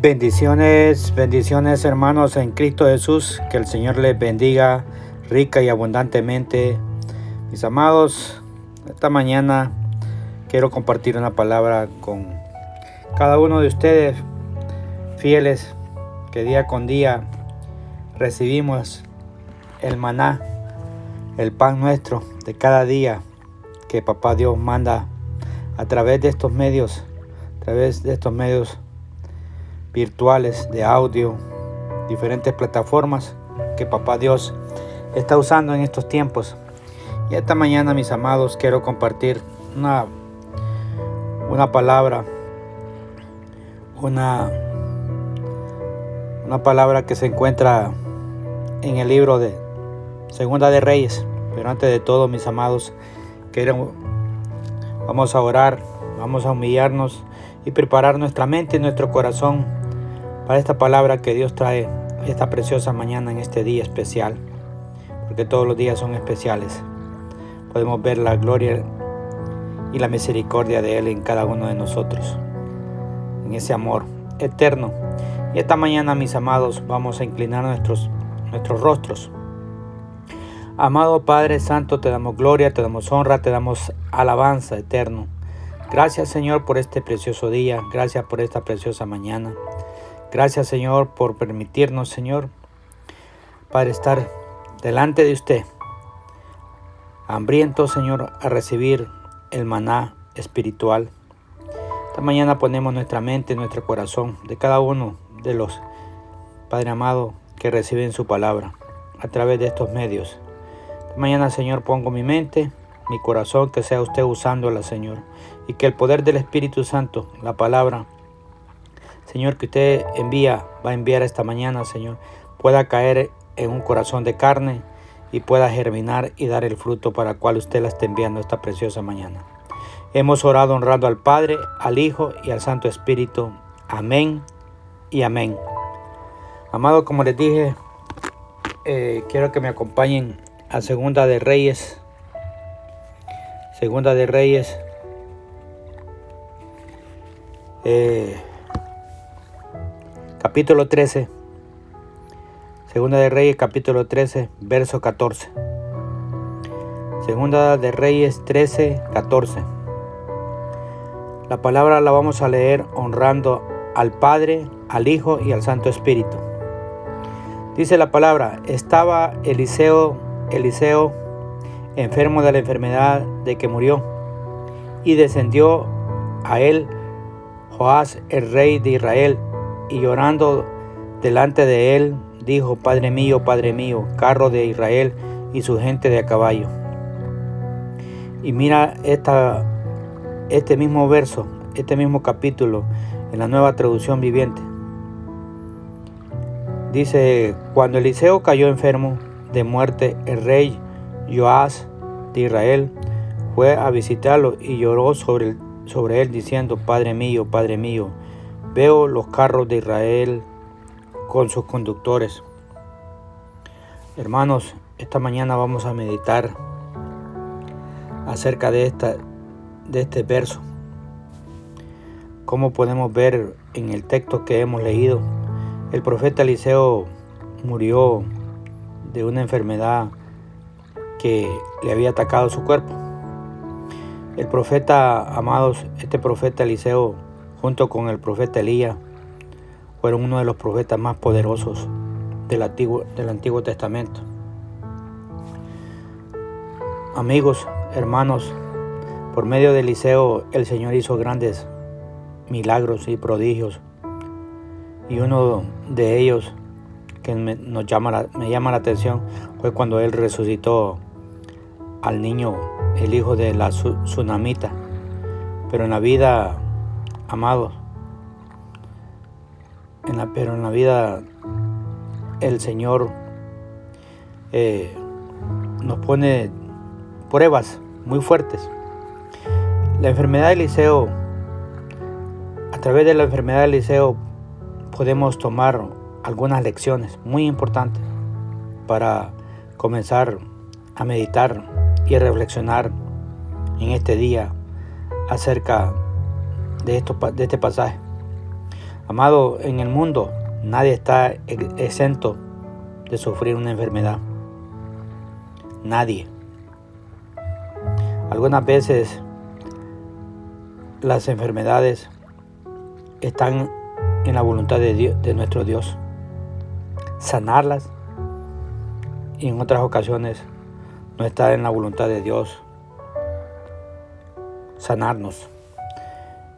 Bendiciones, bendiciones hermanos en Cristo Jesús, que el Señor les bendiga rica y abundantemente. Mis amados, esta mañana quiero compartir una palabra con cada uno de ustedes, fieles, que día con día recibimos el maná, el pan nuestro de cada día que Papá Dios manda a través de estos medios, a través de estos medios virtuales de audio, diferentes plataformas que Papá Dios está usando en estos tiempos. Y esta mañana, mis amados, quiero compartir una, una palabra, una, una palabra que se encuentra en el libro de Segunda de Reyes. Pero antes de todo, mis amados, quiero, vamos a orar, vamos a humillarnos y preparar nuestra mente y nuestro corazón para esta palabra que Dios trae esta preciosa mañana en este día especial, porque todos los días son especiales. Podemos ver la gloria y la misericordia de Él en cada uno de nosotros, en ese amor eterno. Y esta mañana, mis amados, vamos a inclinar nuestros, nuestros rostros. Amado Padre Santo, te damos gloria, te damos honra, te damos alabanza eterno. Gracias Señor por este precioso día, gracias por esta preciosa mañana. Gracias Señor por permitirnos, Señor, para estar delante de usted, hambriento, Señor, a recibir el maná espiritual. Esta mañana ponemos nuestra mente, nuestro corazón de cada uno de los, Padre amado, que reciben su palabra a través de estos medios. Esta mañana, Señor, pongo mi mente, mi corazón, que sea usted usándola, Señor, y que el poder del Espíritu Santo, la palabra, Señor, que usted envía, va a enviar esta mañana, Señor, pueda caer en un corazón de carne y pueda germinar y dar el fruto para el cual usted la está enviando esta preciosa mañana. Hemos orado honrando al Padre, al Hijo y al Santo Espíritu. Amén y amén. Amado, como les dije, eh, quiero que me acompañen a Segunda de Reyes. Segunda de Reyes. Eh, capítulo 13. Segunda de Reyes, capítulo 13, verso 14. Segunda de Reyes 13, 14. La palabra la vamos a leer honrando al Padre, al Hijo y al Santo Espíritu. Dice la palabra, estaba Eliseo, Eliseo enfermo de la enfermedad de que murió, y descendió a él Joás, el rey de Israel, y llorando delante de él, dijo, Padre mío, Padre mío, carro de Israel y su gente de a caballo. Y mira esta, este mismo verso, este mismo capítulo en la nueva traducción viviente. Dice, cuando Eliseo cayó enfermo de muerte, el rey Joás de Israel fue a visitarlo y lloró sobre, sobre él diciendo, Padre mío, Padre mío, Veo los carros de Israel con sus conductores. Hermanos, esta mañana vamos a meditar acerca de, esta, de este verso. Como podemos ver en el texto que hemos leído, el profeta Eliseo murió de una enfermedad que le había atacado su cuerpo. El profeta, amados, este profeta Eliseo junto con el profeta Elías, fueron uno de los profetas más poderosos del Antiguo, del Antiguo Testamento. Amigos, hermanos, por medio de Eliseo el Señor hizo grandes milagros y prodigios. Y uno de ellos que me, nos llama me llama la atención fue cuando él resucitó al niño, el hijo de la tsunamita. Pero en la vida amados. En la, pero en la vida el Señor eh, nos pone pruebas muy fuertes. La enfermedad de Eliseo, a través de la enfermedad de Eliseo podemos tomar algunas lecciones muy importantes para comenzar a meditar y reflexionar en este día acerca de, de este pasaje. Amado, en el mundo nadie está exento de sufrir una enfermedad. Nadie. Algunas veces las enfermedades están en la voluntad de, Dios, de nuestro Dios. Sanarlas y en otras ocasiones no está en la voluntad de Dios sanarnos.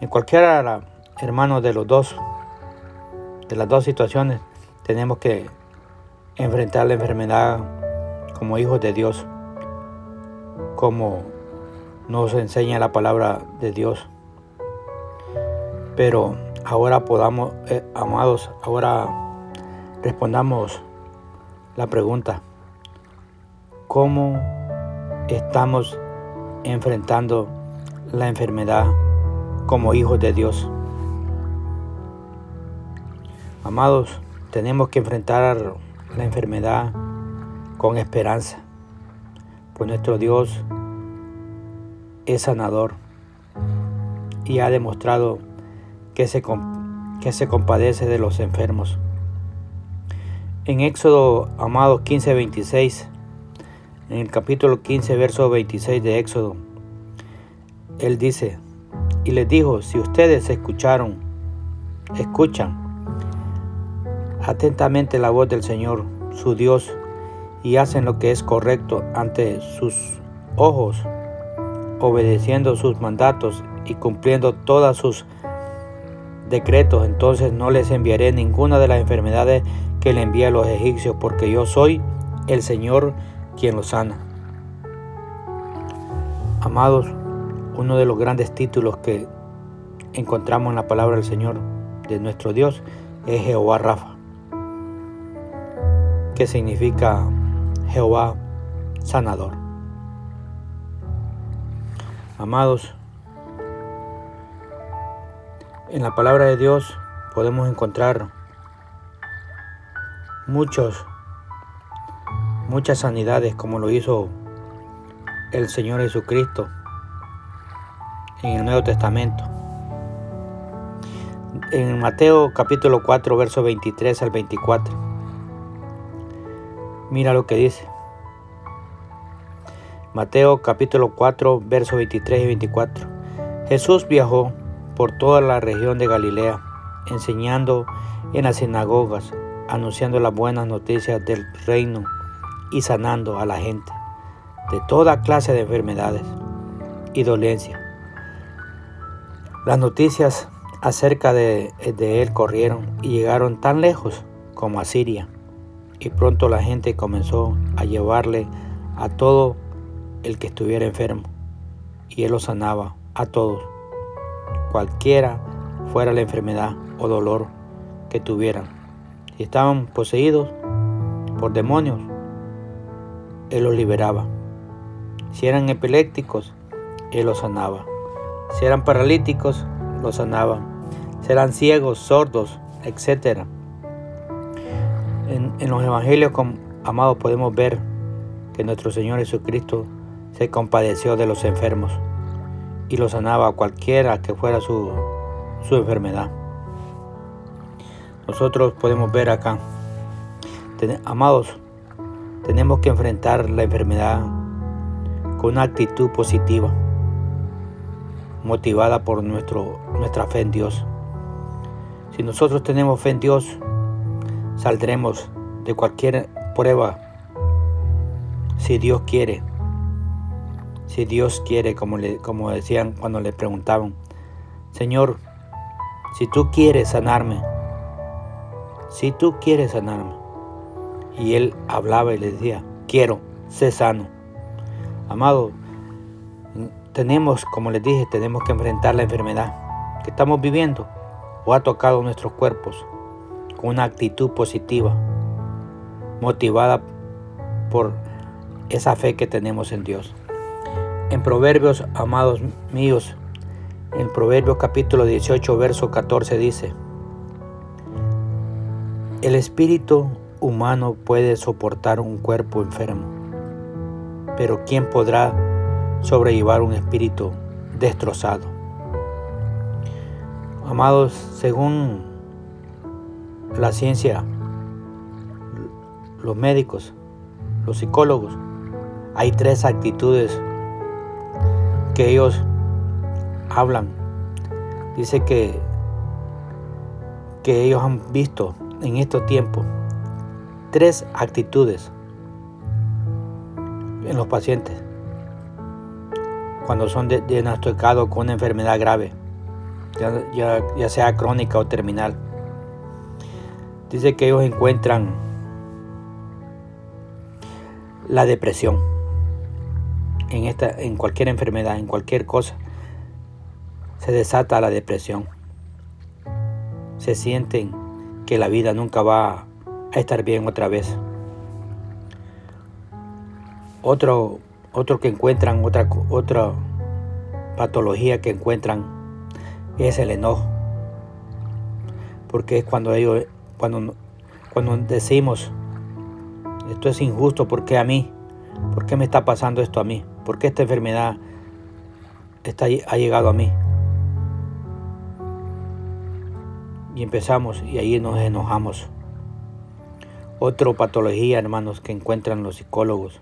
En cualquiera, hermano, de los dos, de las dos situaciones, tenemos que enfrentar la enfermedad como hijos de Dios, como nos enseña la palabra de Dios. Pero ahora podamos, eh, amados, ahora respondamos la pregunta, ¿cómo estamos enfrentando la enfermedad como hijos de Dios? Amados, tenemos que enfrentar la enfermedad con esperanza, pues nuestro Dios es sanador y ha demostrado que se, que se compadece de los enfermos. En Éxodo, amados 15, 26, en el capítulo 15, verso 26 de Éxodo, Él dice, y les dijo, si ustedes escucharon, escuchan atentamente la voz del Señor, su Dios, y hacen lo que es correcto ante sus ojos, obedeciendo sus mandatos y cumpliendo todas sus decretos, entonces no les enviaré ninguna de las enfermedades que le envié a los egipcios, porque yo soy el Señor quien los sana. Amados, uno de los grandes títulos que encontramos en la palabra del Señor de nuestro Dios es Jehová Rafa, que significa Jehová sanador. Amados, en la palabra de Dios podemos encontrar muchos, muchas sanidades como lo hizo el Señor Jesucristo en el Nuevo Testamento. En Mateo capítulo 4, verso 23 al 24. Mira lo que dice. Mateo capítulo 4, verso 23 y 24. Jesús viajó por toda la región de Galilea, enseñando en las sinagogas, anunciando las buenas noticias del reino y sanando a la gente de toda clase de enfermedades y dolencias. Las noticias acerca de, él corrieron y llegaron tan lejos como a Siria, y pronto la gente comenzó a llevarle a todo el que estuviera enfermo, y él lo sanaba a todos cualquiera fuera la enfermedad o dolor que tuvieran. Si estaban poseídos por demonios, Él los liberaba. Si eran epilépticos, Él los sanaba. Si eran paralíticos, los sanaba. Si eran ciegos, sordos, etc. En, los evangelios, amados, podemos ver que nuestro Señor Jesucristo se compadeció de los enfermos y lo sanaba a cualquiera que fuera su, su enfermedad. Nosotros podemos ver acá, amados, tenemos que enfrentar la enfermedad con una actitud positiva, motivada por nuestro, nuestra fe en Dios. Si nosotros tenemos fe en Dios, saldremos de cualquier prueba si Dios quiere si Dios quiere, como, le, como decían cuando le preguntaban, Señor, si tú quieres sanarme, si tú quieres sanarme. Y él hablaba y le decía, quiero, sé sano. Amado, tenemos, como les dije, tenemos que enfrentar la enfermedad que estamos viviendo o ha tocado nuestros cuerpos con una actitud positiva, motivada por esa fe que tenemos en Dios. En Proverbios, amados míos, en Proverbios capítulo 18, verso 14 dice, el espíritu humano puede soportar un cuerpo enfermo, pero ¿quién podrá sobrellevar un espíritu destrozado? Amados, según la ciencia, los médicos, los psicólogos, hay tres actitudes que ellos hablan. Dice que, que ellos han visto en estos tiempos tres actitudes en los pacientes cuando son diagnosticados con una enfermedad grave, ya, ya sea crónica o terminal. Dice que ellos encuentran la depresión en, esta, en cualquier enfermedad, en cualquier cosa. Se desata la depresión. Se sienten que la vida nunca va a estar bien otra vez. Otro, otro que encuentran, otra, otra patología que encuentran es el enojo. Porque es cuando ellos, cuando, cuando decimos, esto es injusto, ¿por qué a mí? ¿Por qué me está pasando esto a mí? ¿Por qué esta enfermedad está, ha llegado a mí? Y empezamos y ahí nos enojamos. Otra patología, hermanos, que encuentran los psicólogos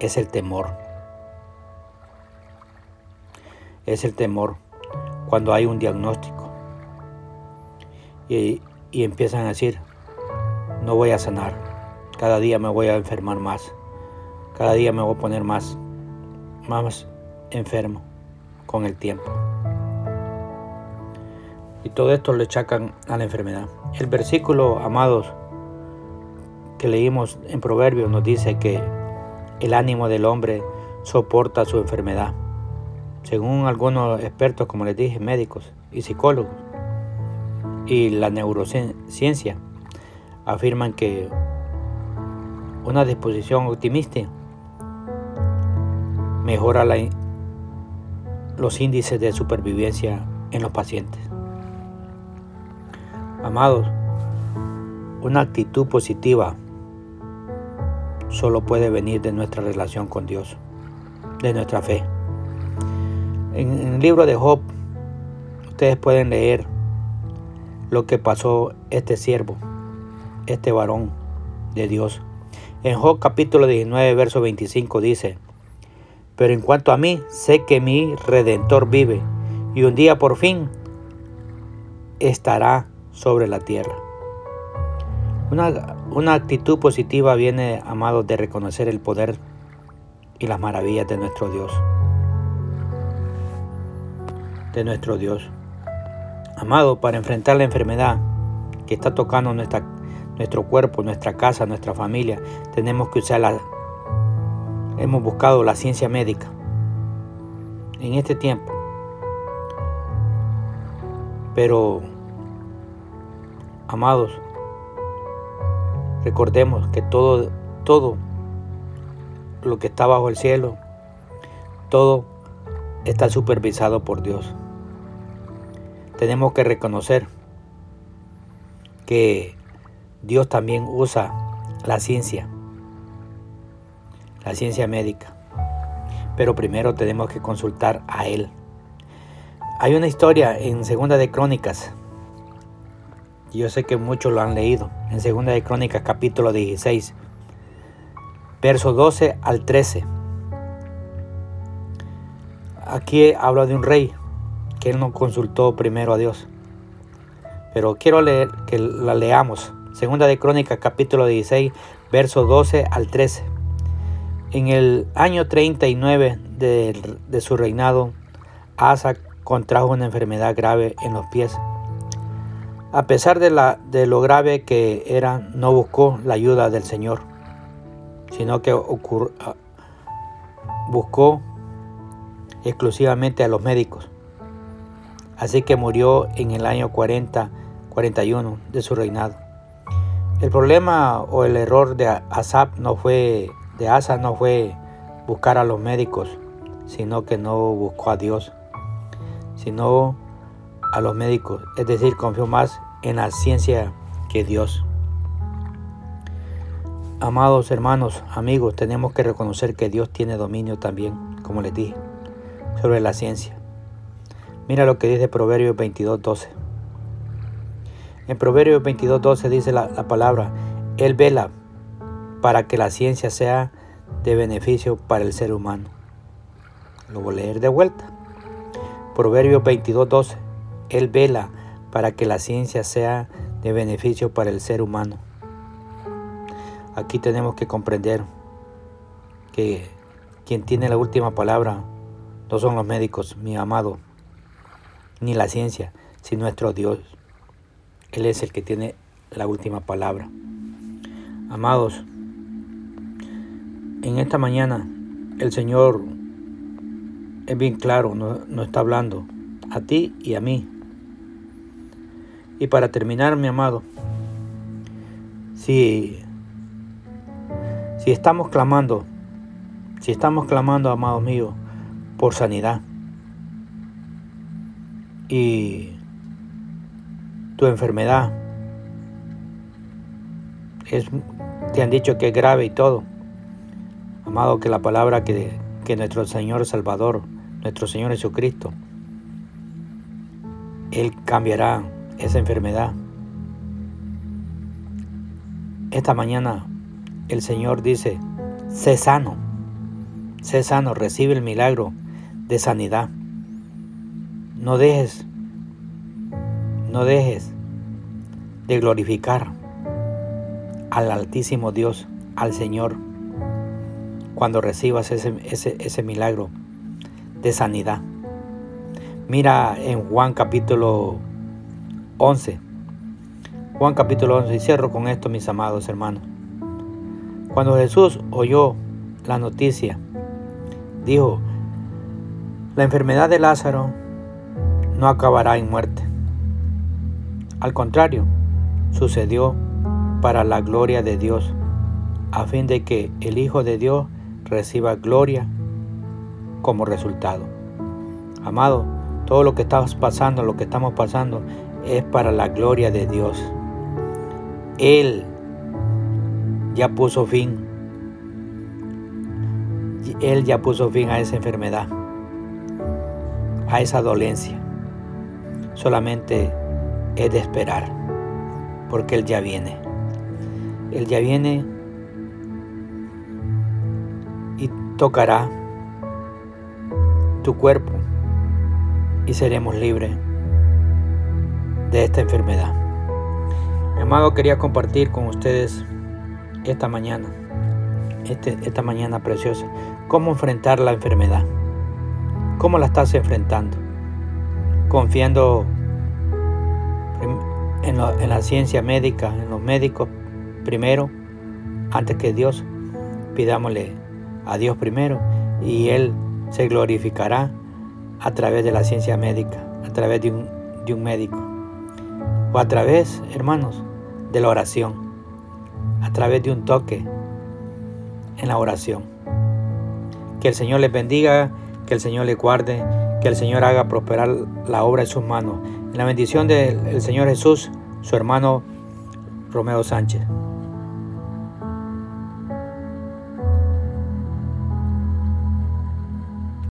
es el temor. Es el temor cuando hay un diagnóstico. Y, y empiezan a decir, no voy a sanar. Cada día me voy a enfermar más. Cada día me voy a poner más, más enfermo con el tiempo. Y todo esto le chacan a la enfermedad. El versículo, amados, que leímos en Proverbios nos dice que el ánimo del hombre soporta su enfermedad. Según algunos expertos, como les dije, médicos y psicólogos, y la neurociencia, afirman que una disposición optimista mejora los índices de supervivencia en los pacientes. Amados, una actitud positiva solo puede venir de nuestra relación con Dios, de nuestra fe. En, el libro de Job, ustedes pueden leer lo que pasó este siervo, este varón de Dios. En Job capítulo 19, verso 25 dice, pero en cuanto a mí, sé que mi redentor vive y un día por fin estará sobre la tierra. Una, actitud positiva viene, amado, de reconocer el poder y las maravillas de nuestro Dios. De nuestro Dios. Amado, para enfrentar la enfermedad que está tocando nuestra, nuestro cuerpo, nuestra casa, nuestra familia, tenemos que usar la... Hemos buscado la ciencia médica. En este tiempo. Pero, amados, Recordemos que todo, todo lo que está bajo el cielo, todo está supervisado por Dios. Tenemos que reconocer que Dios también usa la ciencia, la ciencia médica. Pero primero tenemos que consultar a Él. Hay una historia en Segunda de Crónicas yo sé que muchos lo han leído, en Segunda de Crónicas capítulo 16, verso 12 al 13. Aquí habla de un rey que él no consultó primero a Dios. Pero quiero leer que la leamos. Segunda de Crónicas capítulo 16, verso 12 al 13. En el año 39 de, de su reinado, Asa contrajo una enfermedad grave en los pies a pesar de, lo grave que era, no buscó la ayuda del Señor, sino que buscó exclusivamente a los médicos. Así que murió en el año 40, 41 de su reinado. El problema o el error de Asap no fue de Asa no fue buscar a los médicos, sino que no buscó a Dios, sino a los médicos, es decir, confió más en la ciencia que Dios. Amados hermanos, amigos, tenemos que reconocer que Dios tiene dominio también, como les dije, sobre la ciencia. Mira lo que dice Proverbios 22, 12. En Proverbios 22.12 dice la, la palabra, Él vela para que la ciencia sea de beneficio para el ser humano. Lo voy a leer de vuelta. Proverbios 22.12. Él vela para que la ciencia sea de beneficio para el ser humano. Aquí tenemos que comprender que quien tiene la última palabra no son los médicos, mi amado, ni la ciencia, sino nuestro Dios. Él es el que tiene la última palabra. Amados, en esta mañana el Señor es bien claro, nos, está hablando a ti y a mí. Y para terminar, mi amado, si, si estamos clamando, si estamos clamando, amado mío, por sanidad, y tu enfermedad es, te han dicho que es grave y todo, amado, que la palabra que, que nuestro Señor Salvador nuestro Señor Jesucristo, Él cambiará esa enfermedad. Esta mañana el Señor dice, sé sano, sé sano, recibe el milagro de sanidad. No dejes, no dejes de glorificar al Altísimo Dios, al Señor, cuando recibas ese, ese, ese milagro de sanidad. Mira en Juan capítulo 11. Juan capítulo 11. Y cierro con esto, mis amados hermanos. Cuando Jesús oyó la noticia, dijo, la enfermedad de Lázaro no acabará en muerte. Al contrario, sucedió para la gloria de Dios, a fin de que el Hijo de Dios reciba gloria como resultado. Amado, todo lo que estamos pasando, lo que estamos pasando, es para la gloria de Dios. Él ya puso fin. Él ya puso fin a esa enfermedad, a esa dolencia. Solamente es de esperar, porque Él ya viene. Él ya viene y tocará tu cuerpo y seremos libres de esta enfermedad. Mi amado, quería compartir con ustedes esta mañana, este, esta mañana preciosa, cómo enfrentar la enfermedad. ¿Cómo la estás enfrentando? Confiando en, la ciencia médica, en los médicos primero, antes que Dios. Pidámosle a Dios primero y Él se glorificará a través de la ciencia médica, a través de un, de un médico, o a través, hermanos, de la oración, a través de un toque en la oración. Que el Señor les bendiga, que el Señor les guarde, que el Señor haga prosperar la obra en sus manos. En la bendición del Señor Jesús, su hermano Romeo Sánchez.